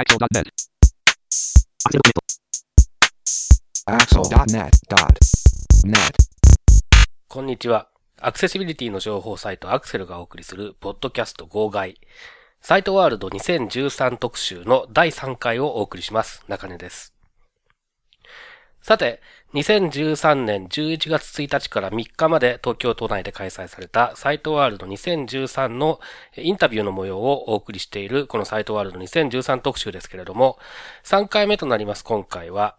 Axel.net. Axel.net.net. こんにちは。アクセシビリティの情報サイトアクセルがお送りするポッドキャスト号外。サイトワールド2013特集の第3回をお送りします。中根です。さて、2013年11月1日から3日まで東京都内で開催されたサイトワールド2013のインタビューの模様をお送りしているこのサイトワールド2013特集ですけれども、3回目となります今回は、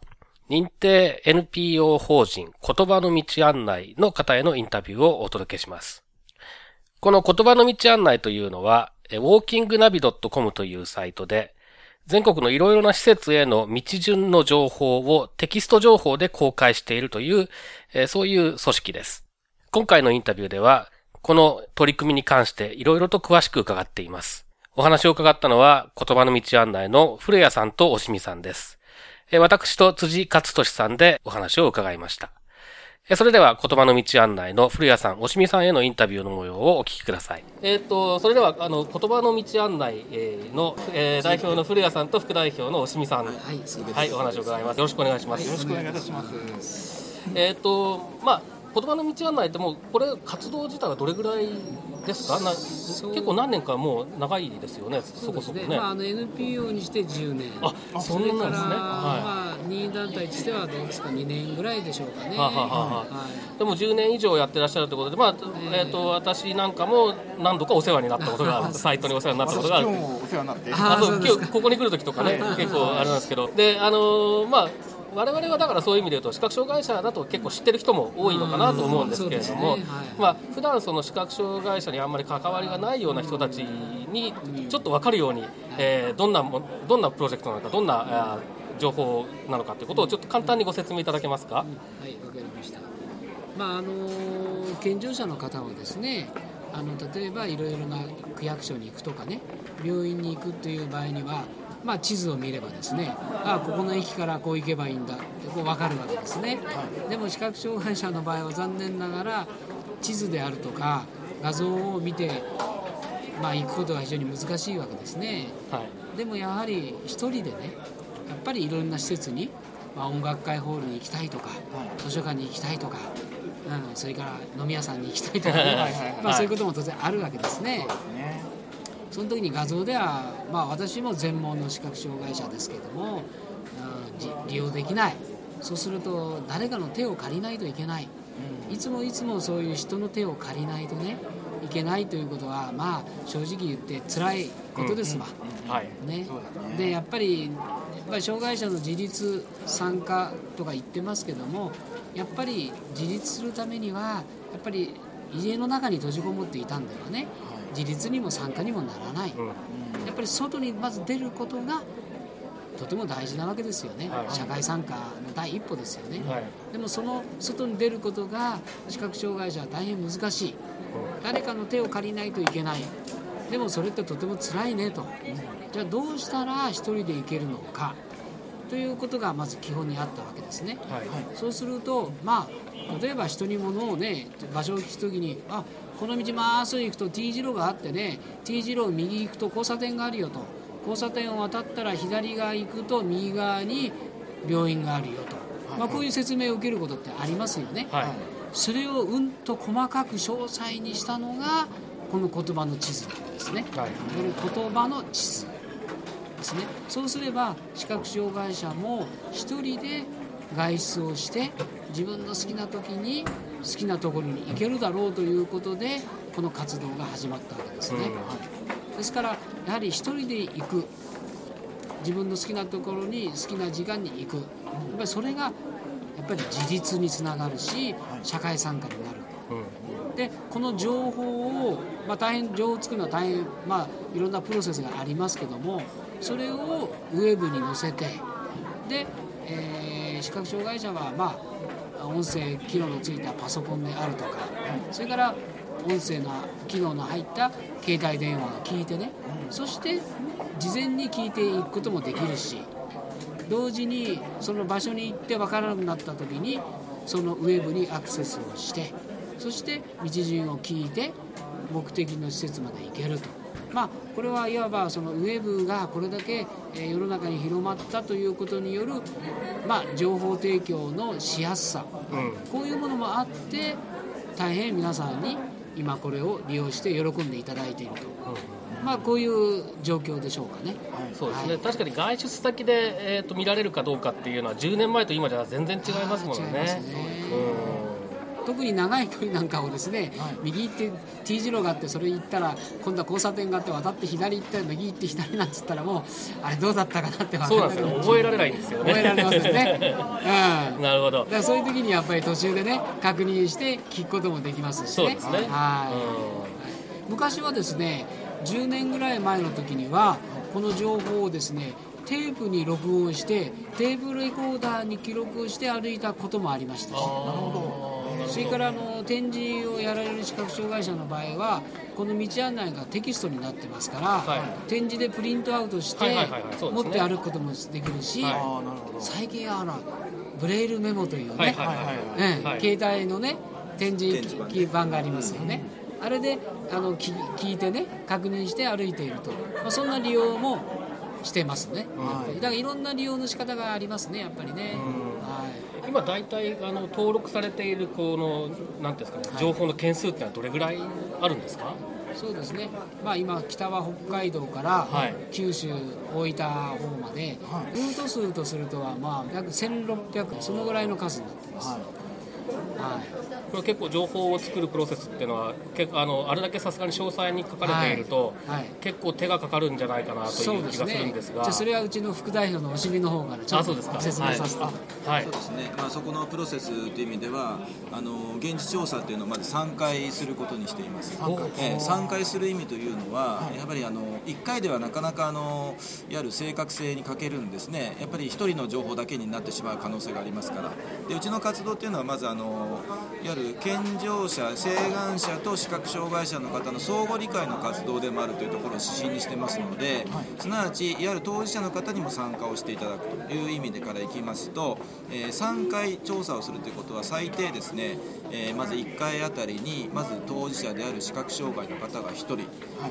認定 NPO 法人言葉の道案内の方へのインタビューをお届けします。この言葉の道案内というのは、え walkingnavi.com というサイトで、全国のいろいろな施設への道順の情報をテキスト情報で公開しているという、えそういう組織です。今回のインタビューでは、この取り組みに関していろいろと詳しく伺っています。お話を伺ったのは、言葉の道案内の古谷さんと押見さんです。え私と辻勝利さんでお話を伺いました。えーそれでは言葉の道案内の古谷さん、押見さんへのインタビューの模様をお聞きください。えっ、と、それでは、あの、言葉の道案内えーの、えー代表の古谷さんと副代表の押見さん。はい。はい、お話を伺います。よろしくお願いします。よろしくお願いいたします。えっ、と、まあ、言葉の道案内ってもう、これ、活動自体はどれぐらいですか？な結構何年かもう長いですよね、そこそこね。まあ、あの NPO にして10年。あ、そんなんですね。それから、はまあ、任意団体としてはどうですか、2年ぐらいでしょうかね。い。はあはあはい。でも10年以上やってらっしゃるということで、まあえー、と私なんかも何度かお世話になったことがある、サイトにお世話になったことがある。今日お世話になって。ああそうそうですか。今日ここに来るときとかね、結構あれなんですけど、であのーまあ我々はだからそういう意味で言うと視覚障害者だと結構知ってる人も多いのかなと思うんですけれども、まあ普段その視覚障害者にあんまり関わりがないような人たちにちょっと分かるように、えーどんなもどんなプロジェクトなのかどんな情報なのかということをちょっと簡単にご説明いただけますか？はい、わかりました。まあ、あの健常者の方はですね。あの例えばいろいろな区役所に行くとかね病院に行くという場合には、まあ、地図を見ればですねあここの駅からこう行けばいいんだってこう分かるわけですね、でも視覚障害者の場合は残念ながら地図であるとか画像を見て、まあ、行くことが非常に難しいわけですね。はい。でもやはり一人でねやっぱりいろんな施設に、まあ、音楽会ホールに行きたいとか、図書館に行きたいとか、うん、それから飲み屋さんに行きたいとかね。はいはいまあ、そういうことも当然あるわけですね。ねその時に画像では、まあ、私も全盲の視覚障害者ですけども、うんじ利用できない。そうすると誰かの手を借りないといけない、いつもいつもそういう人の手を借りないとねいけないということはまあ正直言って辛いことですわ。はい。ね。でやっぱりやっぱり障害者の自立参加とか言ってますけどもやっぱり自立するためにはやっぱり家の中に閉じこもっていたんではね自立にも参加にもならない、うん。やっぱり外にまず出ることがとても大事なわけですよね、はい。社会参加の第一歩ですよね、はい。でもその外に出ることが視覚障害者は大変難しい。誰かの手を借りないといけない。でもそれってとても辛いねと。じゃあどうしたら一人で行けるのか。ということがまず基本にあったわけですね。はい。そうするとまあ例えば人に物をね場所を聞くときにあこの道まっすぐ行くと T 字路があってね T 字路を右行くと交差点があるよと。交差点を渡ったら左側行くと右側に病院があるよと、まあ、こういう説明を受けることってありますよね、はい。それをうんと細かく詳細にしたのがこの言葉の地図なんですね。はい。この言葉の地図ですね。そうすれば視覚障害者も一人で外出をして自分の好きな時に好きなところに行けるだろうということでこの活動が始まったわけですね、ですからやはり一人で行く。自分の好きなところに好きな時間に行く。やっぱりそれがやっぱり自立につながるし社会参加になる。うん。でこの情報を、まあ、大変情報を作るのは大変、まあ、いろんなプロセスがありますけどもそれをウェブに載せてで、えー視覚障害者は、まあ、音声機能のついたパソコンであるとかそれから音声の機能の入った携帯電話を聞いてねそして事前に聞いていくこともできるし同時にその場所に行って分からなくなった時にそのウェブにアクセスをしてそして道順を聞いて目的の施設まで行けると。まあこれはいわばそのウェブがこれだけ世の中に広まったということによる、まあ、情報提供のしやすさ。うん。こういうものもあって大変皆さんに今これを利用して喜んでいただいていると、まあ、こういう状況でしょうかね。そうですね、確かに外出先で、えー、と見られるかどうかっていうのは10年前と今では全然違いますもんね。特に長い距離なんかをですね、右行って T 字路があってそれ行ったら今度は交差点があって渡って左行って右行って左なんつったらもうあれどうだったかなって分そうなんですよ。からな覚えられないんですよね。覚えられませんね。うん。なるほど。だからそういう時にやっぱり途中でね確認して聞くこともできますしね。そうですね。はい。昔はですね10年ぐらい前の時にはこの情報をですねテープに録音してテープレコーダーに記録をして歩いたこともありましたしそれからあの展示をやられる視覚障害者の場合はこの道案内がテキストになってますから、はい。展示でプリントアウトしてはいはいはいはいそうですね。持って歩くこともできるし、はい。最近はあのブレイルメモというね、携帯のね展示展示板機板がありますよね、あれであのき聞いてね確認して歩いていると、まあ、そんな利用もしてますね、はい。だからいろんな利用の仕方がありますねやっぱりね、はい今大体あの登録されているこのなんですかね情報の件数ってのはどれぐらいあるんですか？そうですね、まあ、今北は北海道からはい。九州大分方まで、はい。ルート数とするとはまあ約1600そのぐらいの数になってます、はい。はいこれ結構情報を作るプロセスっていうのは結構あのあれだけさすがに詳細に書かれていると、はい。はい。結構手がかかるんじゃないかなという気がするんですが。じゃあそれはうちの副代表のお尻の方からちょっとあそうですか。説明させて、はい。そうですね、まあ、そこのプロセスという意味ではあの現地調査というのをまず3回することにしています。三回。ええ。3回する意味というのは、はい。やっぱりあの1回ではなかなかあのいわゆる正確性に欠けるんですね。やっぱり1人の情報だけになってしまう可能性がありますから。でうちの活動というのはまずあのいわゆる健常者晴眼者と視覚障害者の方の相互理解の活動でもあるというところを指針にしてますので、すなわちいわゆる当事者の方にも参加をしていただくという意味でからいきますと、えー3回調査をするということは最低ですね、えーまず1回あたりにまず当事者である視覚障害の方が1人、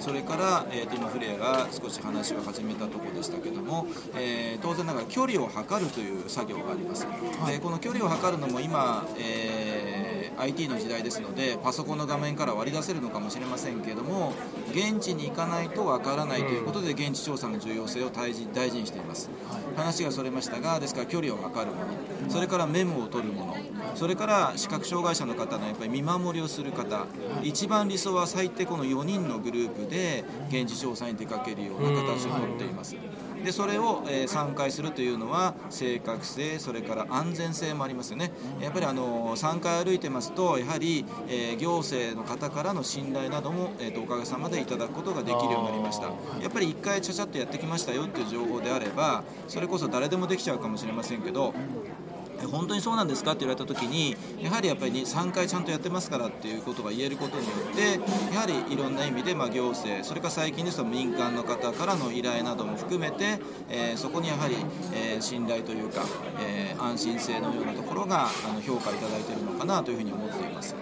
それから、えーと今フレアが少し話を始めたところでしたけども、えー当然ながら距離を測るという作業があります、でこの距離を測るのも今、えー IT の時代ですのでパソコンの画面から割り出せるのかもしれませんけれども現地に行かないとわからないということで現地調査の重要性を大事大事にしています、話がそれましたがですから距離を測るものそれからメモを取るものそれから視覚障害者の方のやっぱり見守りをする方一番理想は最低この4人のグループで現地調査に出かけるような形をとっています。でそれを、えー3回するというのは正確性それから安全性もありますよね。やっぱりあの3回歩いてますとやはり、えー行政の方からの信頼なども、えーとおかげさまでいただくことができるようになりました。やっぱり1回ちゃちゃっとやってきましたよっていう情報であればそれこそ誰でもできちゃうかもしれませんけどえ本当にそうなんですか？って言われた時にやはりやっぱり3回ちゃんとやってますからっていうことが言えることによってやはりいろんな意味でまあ行政それから最近ですと民間の方からの依頼なども含めて、えーそこにやはり、えー信頼というか、えー安心性のようなところがあの評価いただいているのかなというふうに思っています。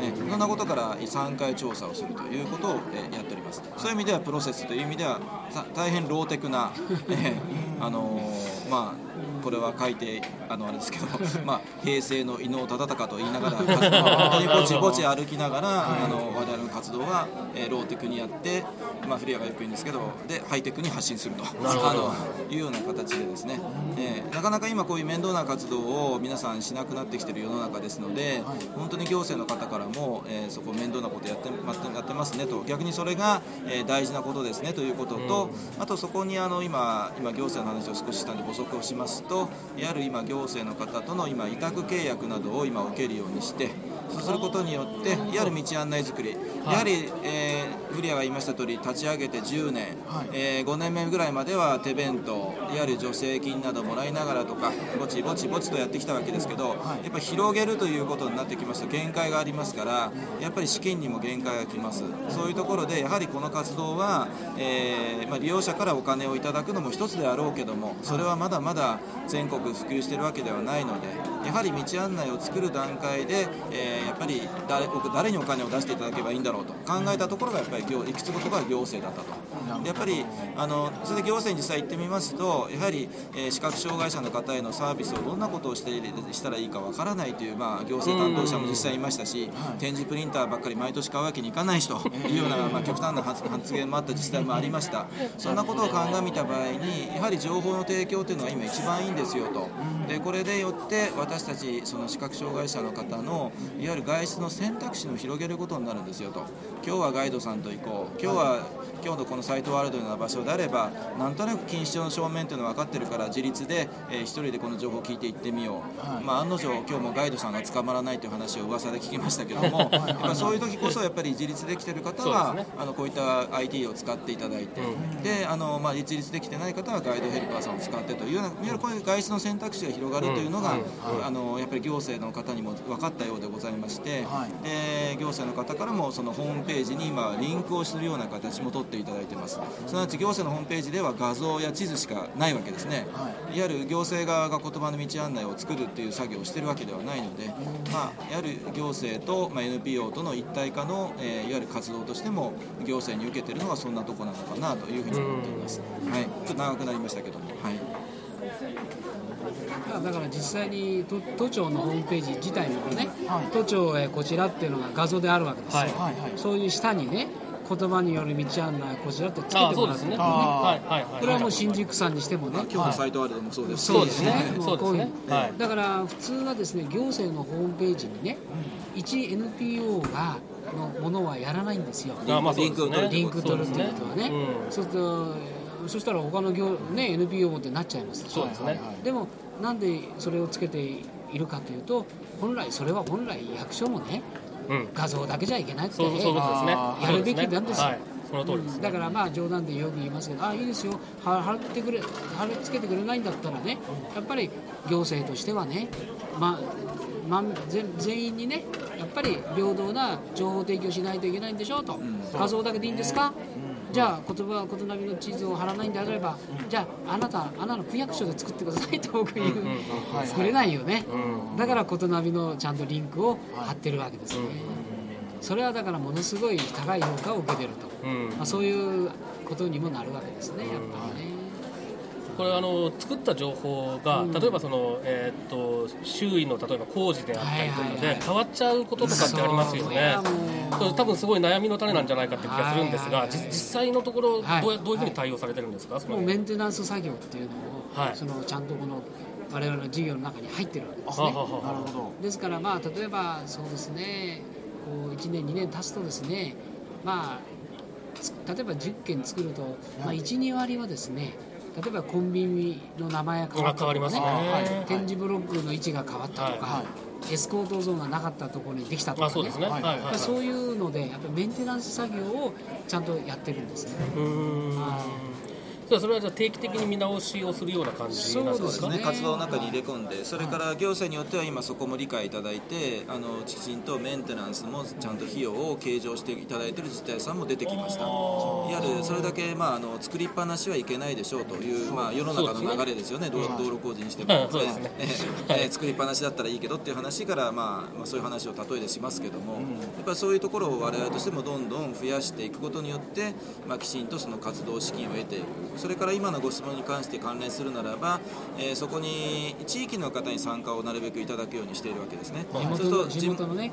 えーそんなことから3回調査をするということを、えーやっております。そういう意味ではプロセスという意味では大変ローテクな、えあのーまあこれは書いてあのあれですけど、まあ、平成の伊能忠敬と言いながら 活動本当にぼちぼち歩きながら、あの我々の活動は、えーローテクにやって、まあ、フリアがよく言うんですけどでハイテクに発信するとあのいうような形でですね、えーなかなか今こういう面倒な活動を皆さんしなくなってきている世の中ですので、本当に行政の方からも、えーそこ面倒なことやってまやってますねと逆にそれが、えー大事なことですねということと、あとそこにあの今今行政の話を少ししたんで補足をしますといわゆる今行政の方との今委託契約などを今受けるようにしてそうすることによっていわゆる道案内作り、やはり、えー、フリアが言いました通り立ち上げて10年、はい。えー5年目ぐらいまでは手弁当いわゆる助成金などもらいながらとかぼちぼちぼちとやってきたわけですけど、やっぱり広げるということになってきますと限界がありますからやっぱり資金にも限界がきます。そういうところでやはりこの活動は、えーまあ、利用者からお金をいただくのも一つであろうけどもそれはまだまだ、全国普及してるわけではないのでやはり道案内を作る段階で、えーやっぱり誰誰にお金を出していただければいいんだろうと。考えたところがやっぱり行行き着くところが行政だったと。でやっぱりあのそれで行政に実際行ってみますとやはり、えー視覚障害者の方へのサービスをどんなことをしてしたらいいかわからないという、まあ、行政担当者も実際いましたし、展示プリンターばっかり毎年買うわけにいかないしというような、まあ、極端な発発言もあった自治体もありました。そんなことを鑑みた場合にやはり情報の提供というのは今一番いいんですよと。でこれでよって私たちその視覚障害者の方のいわゆる外出の選択肢を広げることになるんですよと。今日はガイドさんと行こう。今日は今日のこのサイトワールドのような場所であればなんとなく錦糸町の正面というのは分かってるから自立で、えー一人でこの情報を聞いて行ってみよう、まあ、案の定今日もガイドさんが捕まらないという話を噂で聞きましたけどもやっぱそういう時こそやっぱり自立できてる方は、ね。あのこういった IT を使っていただいて、であの、まあ、自立できてない方はガイドヘルパーさんを使ってというようないわゆるこういう外出の選択肢が広がるというのが、あのやっぱり行政の方にも分かったようでございまして、で行政の方からもそのホームページに今リンクをするような形も取っていただいてます。すなわち行政のホームページでは画像や地図しかないわけですね、い、わゆる行政側が言葉の道案内を作るっていう作業をしてるわけではないので、まあ、いわゆる行政と、まあ、NPO との一体化の、えーいわゆる活動としても行政に受けてるのはそんなとこなのかなというふうに思っています、はい、ちょっと長くなりましたけども、はい、だから実際に都都庁のホームページ自体にもね、都庁へこちらっていうのが画像であるわけですよ、はいはいはいそういう下にね言葉による道案内こちらってつけてああ、もらってるそうですね。あはいはいはい。これはもう新宿さんにしてもね、今日のサイトワールドもそうですし、そうですね。もそうですね。こはい。だから普通はですね行政のホームページにね、一 NPO がのものはやらないんですよ。あまあそうですね。リンク取るっていうことはね。そそうするとそしたら他の業、ね、NPO ってなっちゃいますそうですね。でもなんでそれをつけているかというと本来それは本来役所もねうん。画像だけじゃいけなくてそうそういうことですね。やるべきなんですよはい。その通りですね。だからまあ冗談でよく言いますけど、あいいですよ、は払ってくれ、貼り付けてくれないんだったらね、やっぱり行政としてはね、ままん全全員にね、やっぱり平等な情報提供しないといけないんでしょうと、画像だけでいいんですか、じゃあ、言葉、異なりの地図を貼らないんであれば、じゃあ、あなた、あなたの区役所で作ってくださいと僕言う、作れないよね、だから異なりのちゃんとリンクを貼ってるわけですね。それはだからものすごい高い評価を受けてると。うん。まあ、そういうことにもなるわけですね、やっぱりね。これあの作った情報が、例えばその、えーっと周囲の例えば工事であったりとかで変わっちゃうこととかってありますよね。そ多分すごい悩みの種なんじゃないかって気がするんですが、実際のところどう,、はい。どういうふうに対応されてるんですか、そのもうメンテナンス作業っていうのを、はい。そのちゃんとこの我々の事業の中に入ってるわけですね。なるほど。ですから、まあ、例えばそうですね、こう1年、2年経つとですね、まあ、つ例えば10件作ると、まあ、1、2割はですね、例えばコンビニの名前が変わったとかね、ね。はい。展示ブロックの位置が変わったとか、はエスコートゾーンがなかったところにできたとか、そうですね、はい。はい。はいやっぱりそういうので、やっぱりメンテナンス作業をちゃんとやってるんですね。それはじゃあ定期的に見直しをするような感じなんですか？ねね、活動の中に入れ込んで、それから行政によっては今、そこも理解いただいて、あのきちんとメンテナンスもちゃんと費用を計上していただいている自治体さんも出てきました、それだけ、まあ、あの作りっぱなしはいけないでしょうという、まあ、世の中の流れですよね、道道路工事にしても、ね。え作りっぱなしだったらいいけどっていう話から、まあまあ、そういう話を例えでしますけども、やっぱりそういうところを我々としてもどんどん増やしていくことによって、まあ、きちんとその活動資金を得ていく、それから今のご質問に関して関連するならば、えーそこに地域の方に参加をなるべくいただくようにしているわけですね。地元そうすると地元のね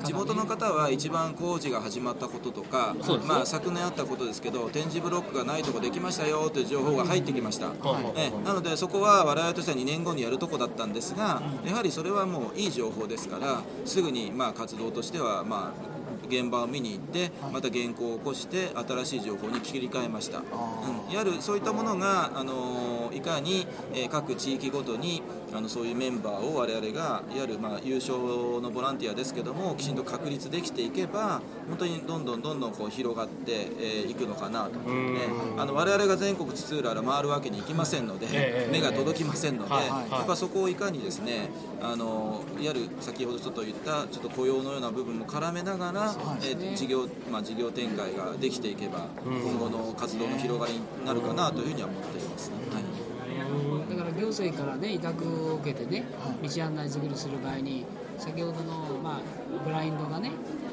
方は一番工事が始まったこととか、まあ、昨年あったことですけど展示ブロックがないとこできましたよという情報が入ってきました、えなのでそこは我々としては2年後にやるとこだったんですが、やはりそれはもういい情報ですからすぐにまあ活動としてはまあ現場を見に行ってまた原稿を起こして新しい情報に切り替えました、うん、いわゆるそういったものが、あのいかに、えー各地域ごとにあのそういうメンバーを我々がいわゆる、まあ、優勝のボランティアですけどもきちんと確立できていけば本当にどんどんどんどんこう広がってい、えーいくのかなと、ね、あの我々が全国津々浦々回るわけにいきませんので、ええ目が届きませんので、はいはいやっぱそこをいかにですねあのいわゆる先ほどちょっと言ったちょっと雇用のような部分も絡めながら、えー事業まあ、事業展開ができていけば、今後の活動の広がりになるかなというふうには思っています、はい。だから行政からね委託を受けてね道案内作りする場合に先ほどの、まあ、ブラインドがね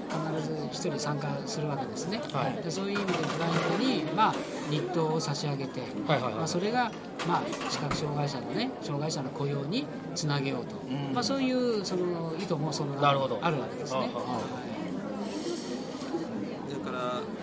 必ず1人参加するわけですね、はい。でそういう意味でブラインドに、まあ、日当を差し上げて、はいはいはい。まあ、それが、まあ、視覚障害者のね障害者の雇用につなげようと、まあ、そういうその意図もそのなるほど。あるわけですね。あああそれから、ま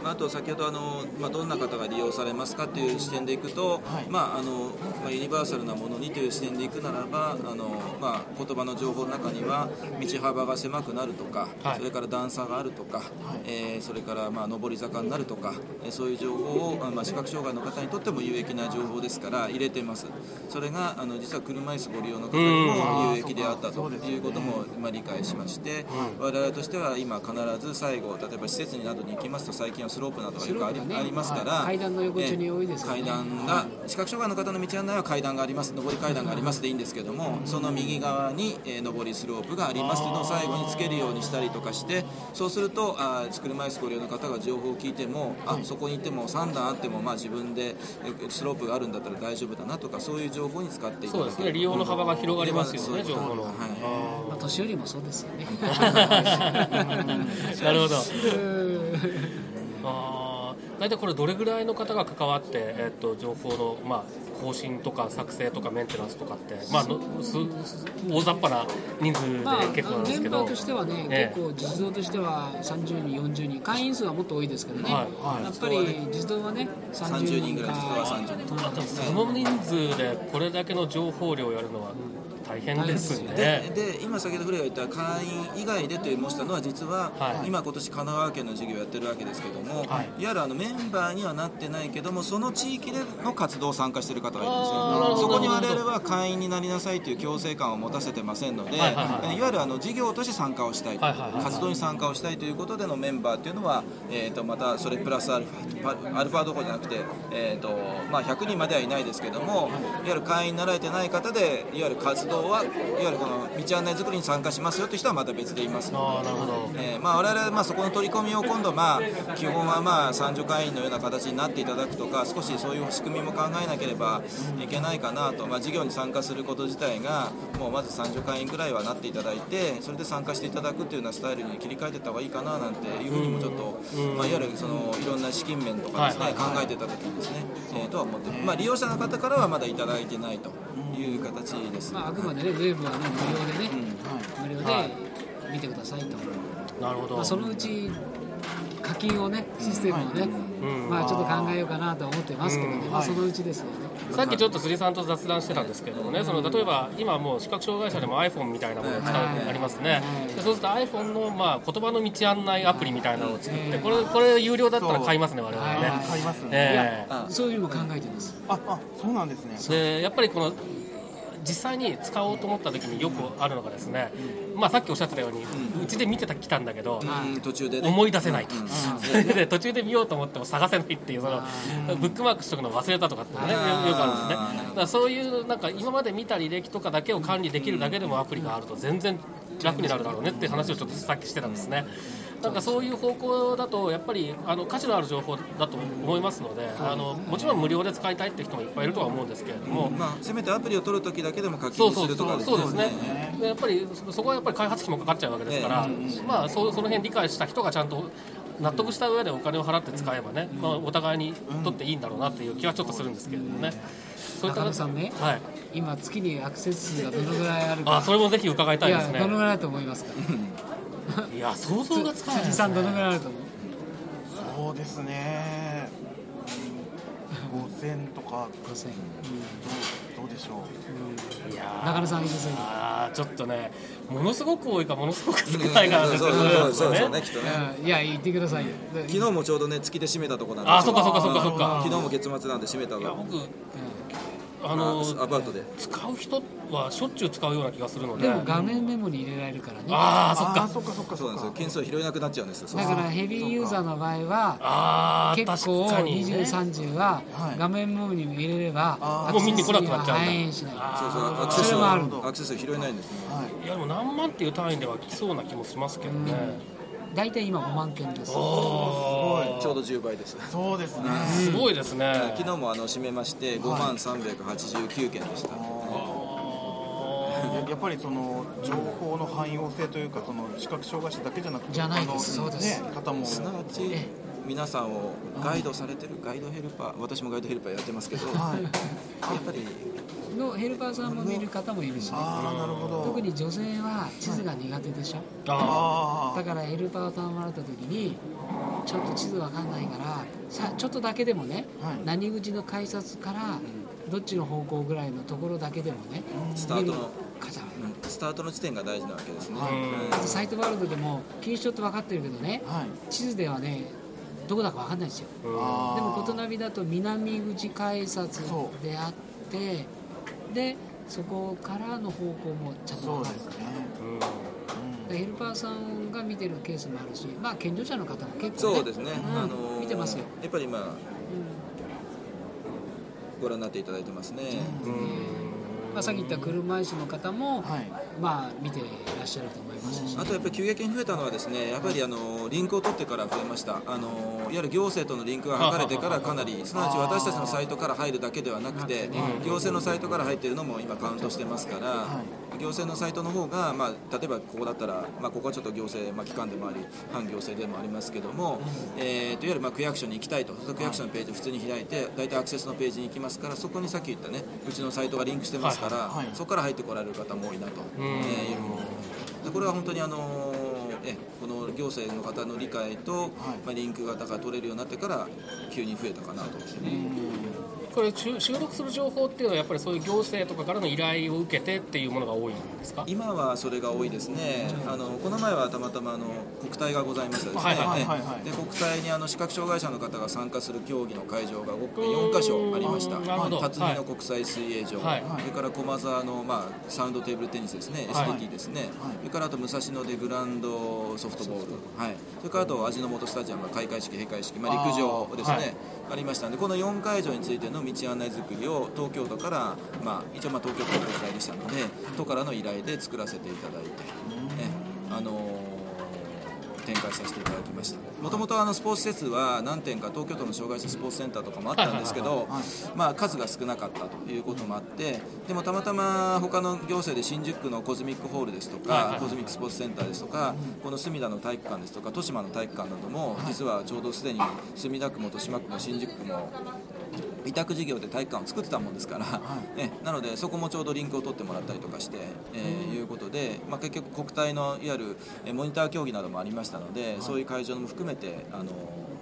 あ、あと先ほどあの、まあ、どんな方が利用されますかという視点でいくと、まああのまあ、ユニバーサルなものにという視点でいくならばあの、まあ、言葉の情報の中には道幅が狭くなるとか、はい。それから段差があるとか、えーそれから、まあ、上り坂になるとか、えーそういう情報を、まあ、視覚障害の方にとっても有益な情報ですから入れてます。それがあの実は車椅子ご利用の方にも有益であったということも、まあ、理解しまして、我々としては今必ず最後例えば施設などに行きますと最近はスロープなどがよくあり,、ね。ありますから、はい。階段の横丁に多いですよね。階段が視覚障害の方の道案内は階段があります。上り階段がありますでいいんですけどもその右側に、えー上りスロープがありますというのを最後につけるようにしたりとかしてそうするとあー車椅子ご利用の方が情報を聞いてもあそこに行っても3段あっても、まあ、自分でえスロープがあるんだったら大丈夫だなとかそういう情報に使っていただそうですね。利用の幅が広がりますよね、うん。情報の、はい。まあ、年寄りもそうですよね。なるほど あー。大体これどれぐらいの方が関わって、えっと、情報の、まあ、更新とか作成とかメンテナンスとかって、まあ、のす大雑把な人数まあ、で結構なんですけど、メンバーとしてはね、ええ。結構実動としては30人、40人、会員数はもっと多いですけどね、はい。やっぱり実動はね、30 30人ぐらい実動は30人。その人数でこれだけの情報量をやるのは大変ですね。でで今先ほど古谷が言った会員以外でと申したのは実は、はい。今今年神奈川県の事業をやってるわけですけども、はい。い、わゆるあのメンバーにはなってないけどもその地域での活動を参加している方がいるんですよ。そこに我々は会員になりなさいという強制感を持たせてませんので、はいはいはい。わゆるあの事業として参加をしたい活動に参加をしたいということでのメンバーっていうのは、えー、とまたそれプラスアルファアルファどころじゃなくて、えーとまあ、100人まではいないですけどもいわゆる会員になられてない方でいわゆる活動はいわゆるこの道案内作りに参加しますよという人はまた別でいますああなるほど。えーまあ、我々はまあそこの取り込みを今度、まあ、基本はまあ三助会員のような形になっていただくとか少しそういう仕組みも考えなければいけないかなと、まあ、事業に参加すること自体がもうまず三助会員くらいはなっていただいてそれで参加していただくというようなスタイルに切り替えていった方がいいかななんていうふうにもちょっと、まあ、いわゆるそのいろんな資金面とかですね、はいはい考えていただきにですね、えーとは思ってる、まあ、利用者の方からはまだいただいてないという形です。まあ、あくまでね、ウェーブはね、無料でね、無料はいで見てくださいと、なるほど。まあ、そのうち課金をね、システムをね、あ、ちょっと考えようかなと思ってますけどね、あ、そのうちですよね。さっきちょっと辻さんと雑談してたんですけどもね、その例えば今もう視覚障害者でも iPhone みたいなものを使う、はいありますね、でそうすると iPhone の、まあ、言葉の道案内アプリみたいなのを作って、これこれ有料だったら買いますね、我々はね。はい。買いますね。えあそういうのも考えてます。あ、あ、そうなんですね。えでやっぱりこの実際に使おうと思った時によくあるのがですね、まあ、さっきおっしゃってたように、うちで見てたきたんだけど、うん。途中でね。思い出せないと、で途中で見ようと思っても探せないっていうそのブックマークしとくの忘れたとかってねよよくあるんですね。だからそういうなんか今まで見た履歴とかだけを管理できるだけでもアプリがあると全然楽になるだろうねっていう話をちょっとさっきしてたんですねなんかそういう方向だとやっぱりあの価値のある情報だと思いますのであのもちろん無料で使いたいって人もいっぱいいるとは思うんですけれども、まあ、せめてアプリを取るときだけでも課金そうそうそう。するとかですそうですね、でやっぱりそそこはやっぱり開発費もかかっちゃうわけですから、まあ、そその辺理解した人がちゃんと納得した上でお金を払って使えばね、まあ、お互いにとっていいんだろうなっていう気はちょっとするんですけれどもね。そういったさんねはい、今、月にアクセス数がどのぐらいあるか、あそれもぜひ伺いたいですね。どのぐらいだと思いますか、いや想像がつかないです辻さん、どのぐらいあると思う？そうですね。五千とか。5000どうでしょう？いやー中野さん、あーちょっとねものすごく多いかものすごく少ないかそうですよそうそうそうねそうねきっとね。いや、言ってください。よ。昨日もちょうどね月で締めたとこなんであそっかそっかそっかそっか。昨日も月末なんで締めたの。いや僕あのアパートで。使う人はしょっちゅう使うような気がするので。でも画面メモに入れられるからね。ああそっか。あ、そっかそっかそうなんですよ。件数を拾えなくなっちゃうんですだからヘビーユーザーの場合はああ結構確かに、ね、20、30ははい。画面メモに入れればもう見に来なくなっちゃうんだ。そうそうアクセスそれもあるアクセスを拾えないんですね。はい。いやでも何万っていう単位では来そうな気もしますけどね、大体今5万件です。おちょうど10倍です。そうですね。すごいですね、昨日もあの締めまして5万389件でした。あやっぱりその情報の汎用性というかその視覚障害者だけじゃなくてじゃないです。そうです。ね、方も。すなわちえ。皆さんをガイドされてるガイドヘルパー私もガイドヘルパーやってますけど、はい。やっぱりのヘルパーさんも見る方もいるしね。ああなるほど。特に女性は地図が苦手でしょ。ああだからヘルパーさんをもらった時にちょっと地図わかんないからさちょっとだけでもね、はい。何口の改札からどっちの方向ぐらいのところだけでもねスタートのスタートの地点が大事なわけですね、はい。うん。あとサイトワールドでも錦糸町って分かってるけどねあはい。地図ではねどこだか分かんないですよ。でも琴ナビだと南口改札であってでそこからの方向もちゃんと分かるそうですねでヘルパーさんが見てるケースもあるしまあ健常者の方も結構、ね、そうですね、うん。あのー見てますよ、やっぱり今うん。ご覧になっていただいてますね、まあ、さっき言った車椅子の方も、はい。まあ見ていらっしゃると思いますし、あとやっぱり急激に増えたのはですねやっぱりあのリンクを取ってから増えました。あのいわゆる行政とのリンクが図れてからかなりすなわち私たちのサイトから入るだけではなくて行政のサイトから入っているのも今カウントしてますから行政のサイトの方がまあ例えばここだったらまあここはちょっと行政まあ機関でもあり反行政でもありますけどもえーといわゆるまあ区役所に行きたいと。区役所のページを普通に開いて大体アクセスのページに行きますからそこにさっき言ったねうちのサイトがリンクしてますからはいはいそこから入ってこられる方も多いなとえーいうふうに思いますでこれは本当にあのえこの行政の方の理解と、まあ、リンク型が取れるようになってから急に増えたかなと、これ収収録する情報っていうのはやっぱりそういう行政とかからの依頼を受けてっていうものが多いんですか？今はそれが多いですね、あのこの前はたまたまあの国体がございましたです。ね、はいはいえはい。はいで国体にあの視覚障害者の方が参加する競技の会場が4箇所ありました、辰巳の国際水泳場、はい。それから駒沢の、まあ、サウンドテーブルテニスですね、はい。STT ですね、それからあと武蔵野でグランドソフトボール、はい、それからあと味の素スタジアムが開会式、閉会式、まあ、陸上ですね。あーはい。ありましたのでこの4会場についての道案内作りを東京都から、まあ、一応まあ東京都の依頼でしたので都からの依頼で作らせていただいて、えあのー展開させていただきました。もともとあのスポーツ施設は何店か東京都の障害者スポーツセンターとかもあったんですけど、まあ、数が少なかったということもあってでもたまたま他の行政で新宿区のコズミックホールですとか、コズミックスポーツセンターですとか、この隅田の体育館ですとか豊島の体育館なども実はちょうどすでに墨田区も豊島区も新宿区も委託事業で体育館を作ってたもんですから、えなのでそこもちょうどリンクを取ってもらったりとかして、えーいうことで、まあ、結局国体のいわゆるえーモニター競技などもありましたので、そういう会場も含めてあの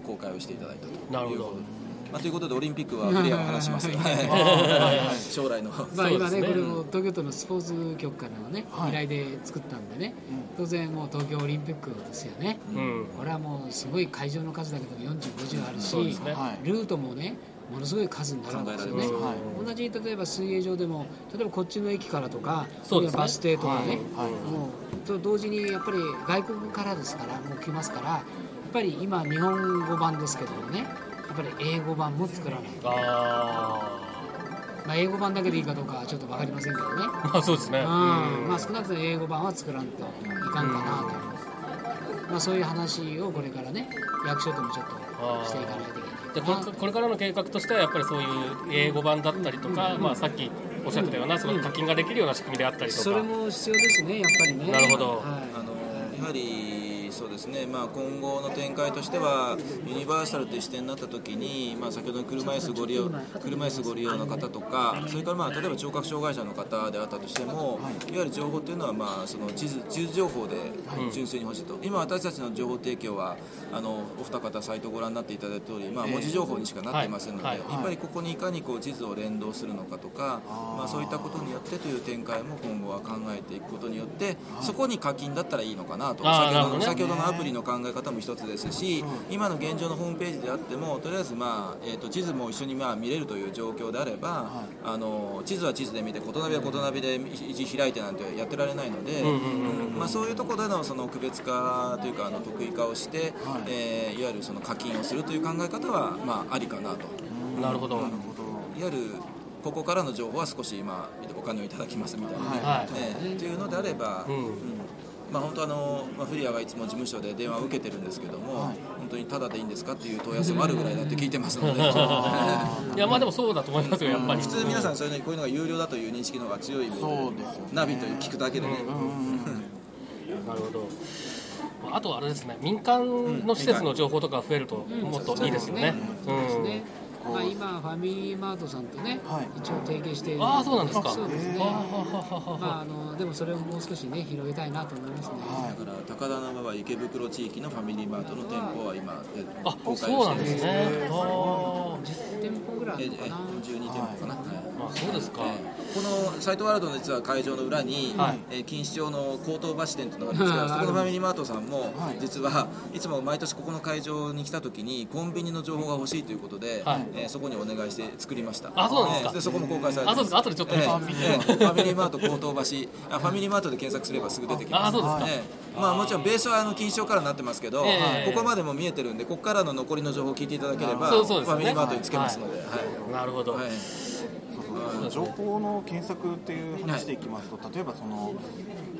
公開をしていただいたとなるほどいうことで。まあ、ということでオリンピックはクリアを話します。よ、はい。はい 将来の。まあ、今ねこれも東京都のスポーツ局からのね、はい。依頼で作ったんでね、当然もう東京オリンピックですよね、うん。これはもうすごい会場の数だけでも4050あるし、そうですね。はい。ルートもねものすごい数になるんですよね。はい同じ例えば水泳場でも例えばこっちの駅からとかね。バス停とかね、はいはい。もうと同時にやっぱり外国からですからもう来ますからやっぱり今日本語版ですけどもねやっぱり英語版も作らない、あまあ、英語版だけでいいかどうかはちょっと分かりませんけどね。あまあそうですね。うん。まあ、少なくとも英語版は作らんといかんかなと、まあ、そういう話をこれからね役所ともちょっとしていかないといでこれこれからの計画としてはやっぱりそういう英語版だったりとか、まあ、さっきおっしゃってたようなその課金ができるような仕組みであったりとか、それも必要ですねやっぱりね。なるほど。はい。あのやはりですね、まあ、今後の展開としてはユニバーサルという視点になった時に、まあ、先ほどの車椅子ご利用車椅子ご利用の方とかそれから、まあ、例えば聴覚障害者の方であったとしても、いわゆる情報というのは、まあ、その地図地図情報で純粋に欲しいと、今私たちの情報提供はあのお二方サイトをご覧になっていただいた通り、まあ、文字情報にしかなっていませんので、やっぱりここにいかにこう地図を連動するのかとか、まあ、そういったことによってという展開も今後は考えていくことによって、そこに課金だったらいいのかなと。先ほどのアプリの考え方も一つですし、今の現状のホームページであってもとりあえず、まあえー、と地図も一緒にまあ見れるという状況であれば、あの地図は地図で見て琴ナビは琴ナビで一時開いてなんてやってられないので、そういうところでのその区別化というかあの得意化をして、はい。えーいわゆるその課金をするという考え方は、まあ、ありかなと。なるほど、なるほど。いわゆるここからの情報は少し今お金をいただきますみたいな、はい。ねっていうのであれば、うん。うんまあ、本当あの、まあ、フリアがいつも事務所で電話を受けてるんですけども、はい本当にタダでいいんですかっていう問い合わせもあるぐらいだって聞いてますので。いやまあでもそうだと思いますよやっぱり。普通皆さんそういうのにこういうのが有料だという認識の方が強いのでそうでね。ナビという聞くだけでね、うんうんうん なるほど。あとはあれですね民間の施設の情報とか増えるともっといいですよね。そうですう。まあ今ファミリーマートさんとね、はい。一応提携している。ああそうなんですか。そうですね。まああのでもそれをもう少しね広げたいなと思いますね。はい。だから高田馬場池袋地域のファミリーマートの店舗は今公開そうなんですね。へー。あ10店舗ぐらいあええるのかな。12店舗かな、はいあそうですか。このサイトワールドの実は会場の裏に、はい。えー錦糸町の高等橋店というのがあるんですけど、はいそこのファミリーマートさんも、はい。実はいつも毎年ここの会場に来た時にコンビニの情報が欲しいということで、はい。えーそこにお願いして作りました。あそうなんですか。えーそこも公開されてあそうですか。後でちょっとえーファミリーえーファミリーマート高等橋あファミリーマートで検索すればすぐ出てきます。あそうですか。えーまあ、もちろんベースはあの錦糸町からなってますけど、ええここまでも見えてるんでここからの残りの情報を聞いていただければファミリーマートにつけますので、はい。なるほど。はいそうそう情報の検索っていう話でいきますと、例えばその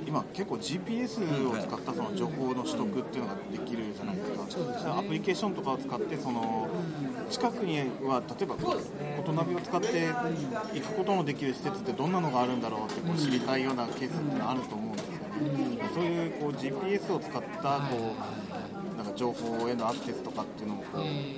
今結構 GPS を使ったその情報の取得っていうのができるじゃないですか、アプリケーションとかを使ってその近くには例えば大人びを使って行くことのできる施設ってどんなのがあるんだろうってこう知りたいようなケースってあると思うんですよね、そういうこう GPS を使ったこうなんか情報へのアクセスとかっていうのもこう、え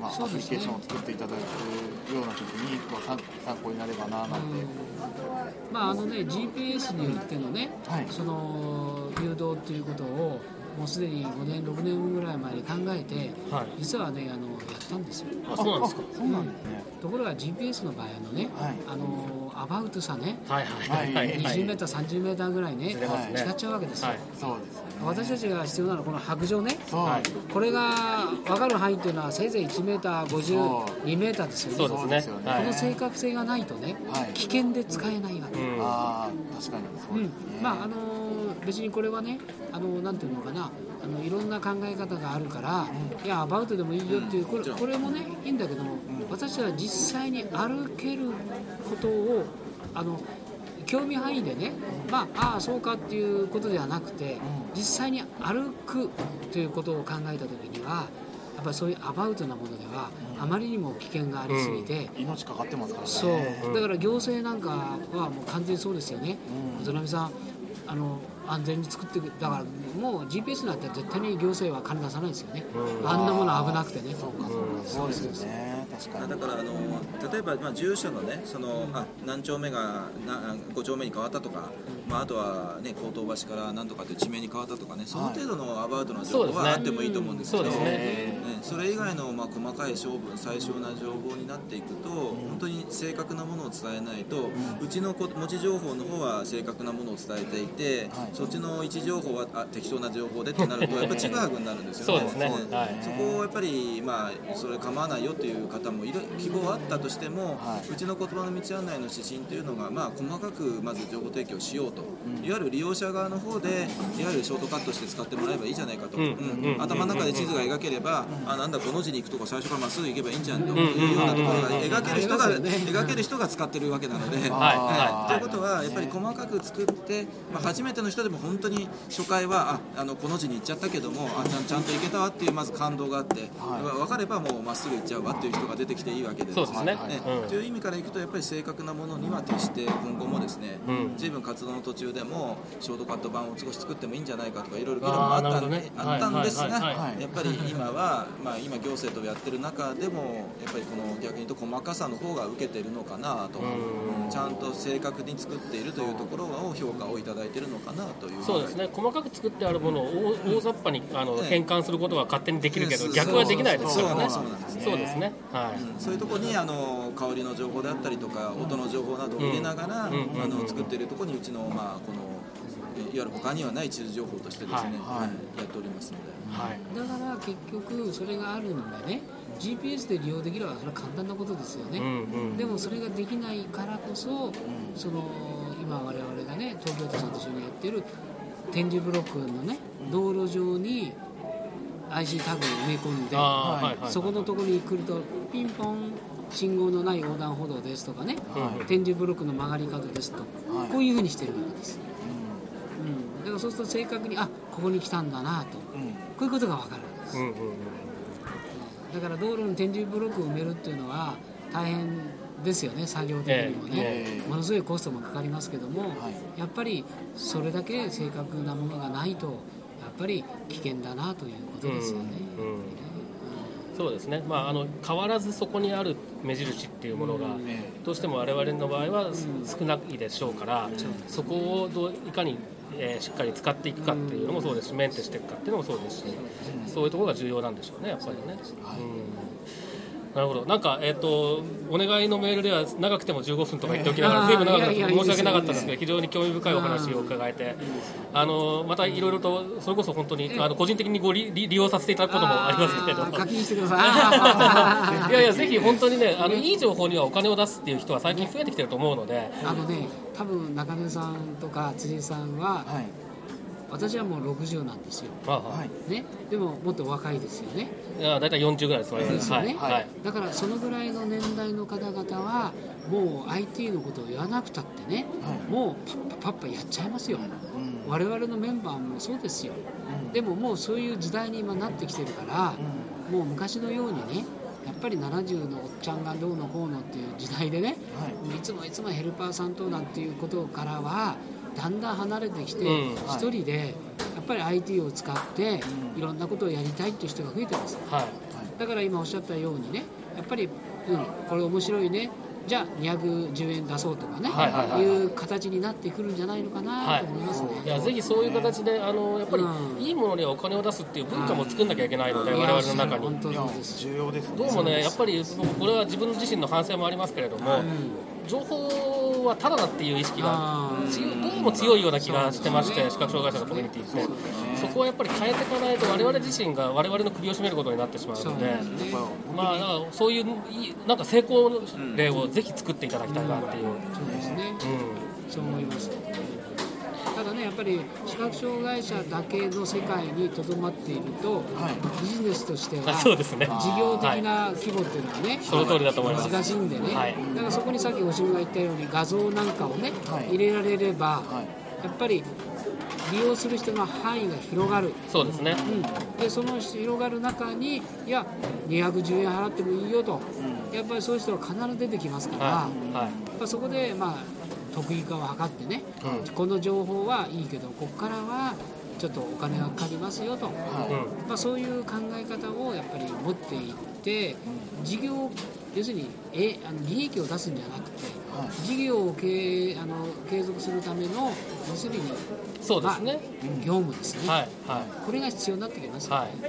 まあ、アプリケーションを作っていただくような時にこう参参考になればななんて、ーまああのね GPS によってのね、はい。その誘導っていうことをもうすでに5年6年ぐらい前に考えて、はい。実はねあのやったんですよ。あそうなんですか？あそうなんですね、ところが GPS の場合あのね、はい。あのアバウトさね、はいはいはいはい。20メーター30メーターぐらいねずれますね。違っちゃうわけですよ。はい。そうですね。私たちが必要なのはこの白状ね。そう、はいこれが分かる範囲っていうのはせいぜい1メーターそう52メーターですよね。そうですそうですよねこの正確性がないとね、はい。危険で使えないわけ。うん。ああ確かにそうですね、うん、まああの別にこれはねあのなんていうのかなあのいろんな考え方があるから、いやアバウトでもいいよっていうこれこれもねいいんだけども、私は実際に歩けることをあの興味範囲でね、まあああそうかっていうことではなくて、実際に歩くということを考えた時にはやっぱりそういうアバウトなものではあまりにも危険がありすぎて、命かかってますからね。そう。だから行政なんかはもう完全にそうですよね、うん。渡辺さんあの安全に作っていくだからもう GPS なんて絶対に行政は金出さないですよね、あんなもの危なくてね。そうかそうかそうですよね。確かに。だからあの例えば、まあ、住所のねそのあ何丁目がな5丁目に変わったとか、まあ、あとは、ね、高等橋から何とかという地名に変わったとかねその程度のアバウトな情報はあってもいいと思うんですけどそれ以外の、まあ、細かい勝負最小な情報になっていくと、本当に正確なものを伝えないと、うちのこ文字情報の方は正確なものを伝えていて、はい。そっちの位置情報はあ適当な情報でってなるとやっぱりちぐはぐになるんですよね。そね。はい。そこをやっぱり、まあ、それ構わないよっていう方もいる希望はあったとしても、はい。うちの言葉の道案内の指針というのが、まあ、細かくまず情報提供しようと、いわゆる利用者側の方でいわゆるショートカットして使ってもらえばいいじゃないかと、頭の中で地図が描ければ、あなんだこの字に行くとこ最初からまっすぐ行けばいいんじゃんというようなところが描ける人が、描ける人が使ってるわけなので。ということはやっぱり細かく作って、まあ、初めての人でも本当に初回はああのこの字に行っちゃったけどもあちゃんちゃんと行けたわっていうまず感動があって、はい。分かればもうまっすぐ行っちゃうわっていう人が出てきていいわけでそうですね。ねうん。という意味からいくとやっぱり正確なものには徹して今後もですね、うん。随分活動の途中でもショートカット版を少し作ってもいいんじゃないかとかいろいろ議論もあったんね。あったんですが、やっぱり今は、まあ、今行政とやってる中でもやっぱりこの逆に言うと細かさの方が受けてるのかなと、うん。ちゃんと正確に作っているというところを評価をいただいているのかなという。そうですね。細かく作ってあるものを大大雑把にあのええ。変換することは勝手にできるけど逆はできないですからね。そうですね。そうですね。はい。うん。そういうところにあの香りの情報であったりとか音の情報などを入れながら、うん。あの作っているところにうちの,、まあ、このいわゆる他にはない地図情報としてですね、はいはい。やっておりますので。はい。だから結局それがあるんでね。GPS で利用できればそれは簡単なことですよね、うんうん。でもそれができないからこそ、その今我々がね東京都さんと一緒にやってる点字ブロックのね道路上に IC タグを埋め込んで、そこのところに来るとピンポン信号のない横断歩道ですとかね、はい。点字ブロックの曲がり角ですと、はい。こういうふうにしてるわけです、ううん、だからそうすると正確にあここに来たんだなと。うん。こういうことが分かるんです。うんうんだから道路の点字ブロックを埋めるっていうのは大変ですよね作業的にもね、ええものすごいコストもかかりますけども、はい。やっぱりそれだけ正確なものがないとやっぱり危険だなということですよね。うんうんそうですね、まあ、あの変わらずそこにある目印っていうものが、えどうしても我々の場合は少ないでしょうから、そこをどういかに、えーしっかり使っていくかっていうのもそうですし、メンテしていくかっていうのもそうですし、そういうところが重要なんでしょうね、やっぱりね。うんなるほど。なんか、えっとお願いのメールでは長くても15分とか言っておきながら、ずいぶん長くて申し訳なかったですけど、非常に興味深いお話を伺えて、あのまたいろいろと、それこそ本当にあの個人的にご利利利用させていただくこともありますけれども。あー課。金してください。あ ーいやいや、ぜひ本当にね、あのいい情報にはお金を出すっていう人は最近増えてきてると思うので、あのね多分中根さんとか辻さんははい私はもう60なんですよ、まあ、はい。ね、でももっとお若いですよね。いや大体40ぐらいです、ですよね、はい、はい、だからそのぐらいの年代の方々はもう IT のことを言わなくたってねはい。もうパッパパッパやっちゃいますよ。うん。我々のメンバーもそうですよ。うん。でももうそういう時代に今なってきてるからもう昔のようにねやっぱり70のおっちゃんがどうのこうのっていう時代でねはい。いつもいつもヘルパーさんとなんていうことからはだんだん離れてきてうん。一人でやっぱり IT を使ってうん。いろんなことをやりたいっていう人が増えてます。はい、だから今おっしゃったようにねやっぱり、うん、これ面白いねじゃあ210円出そうとかね、はいはいはいはい。いう形になってくるんじゃないのかなと思いますね。い。やぜひそういう形であのやっぱりうん。いいものにはお金を出すっていう文化も作んなきゃいけないので、我々の中に。本当です。重要ですね。どうもね、やっぱりこれは自分自身の反省もありますけれども、情報はただだっていう意識が強いどうも強いような気がしてまして、視覚障害者のコミュニティって、そこはやっぱり変えていかないと、我々自身が我々の首を絞めることになってしまうので。まあ、だからそういうなんか成功例をぜひ作っていただきたいなっていう、そうですね。うん、そう思います。ただね、やっぱり視覚障害者だけの世界にとどまっていると、はい。ビジネスとしてはあそうですね。事業的な規模っていうのはね、その通りだと思います。難しいんでね、はい。だからそこにさっきおしみが言ったように画像なんかをね、はい。入れられれば、はい。やっぱり利用する人の範囲が広がる。そうですね、うん、でその広がる中にいや210円払ってもいいよと、やっぱりそういう人は必ず出てきますから、はい。はい。そこでまあ得意化を図ってね、うんこの情報はいいけどここからはちょっとお金がかかりますよと、うんまあ、そういう考え方をやっぱり持っていって事業要するにえあの利益を出すんじゃなくてはい。事業を経あの継続するための要するに、そうですね、まあ業務ですね、はいはい。これが必要になってきますよはいね。は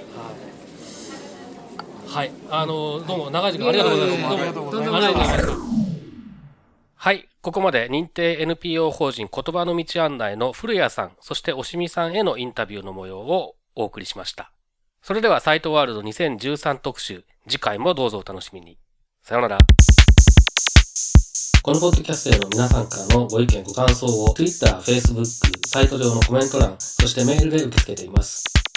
い。はい。あのどうも長い時間ありがとうございました。はい。ここまで認定 NPO 法人言葉の道案内の古谷さん、そしておしみさんへのインタビューの模様をお送りしました。それではサイトワールド2013特集、次回もどうぞお楽しみに。さようなら。このポッドキャストへの皆さんからのご意見ご感想を Twitter、Facebook、サイト上のコメント欄、そしてメールで受け付けています。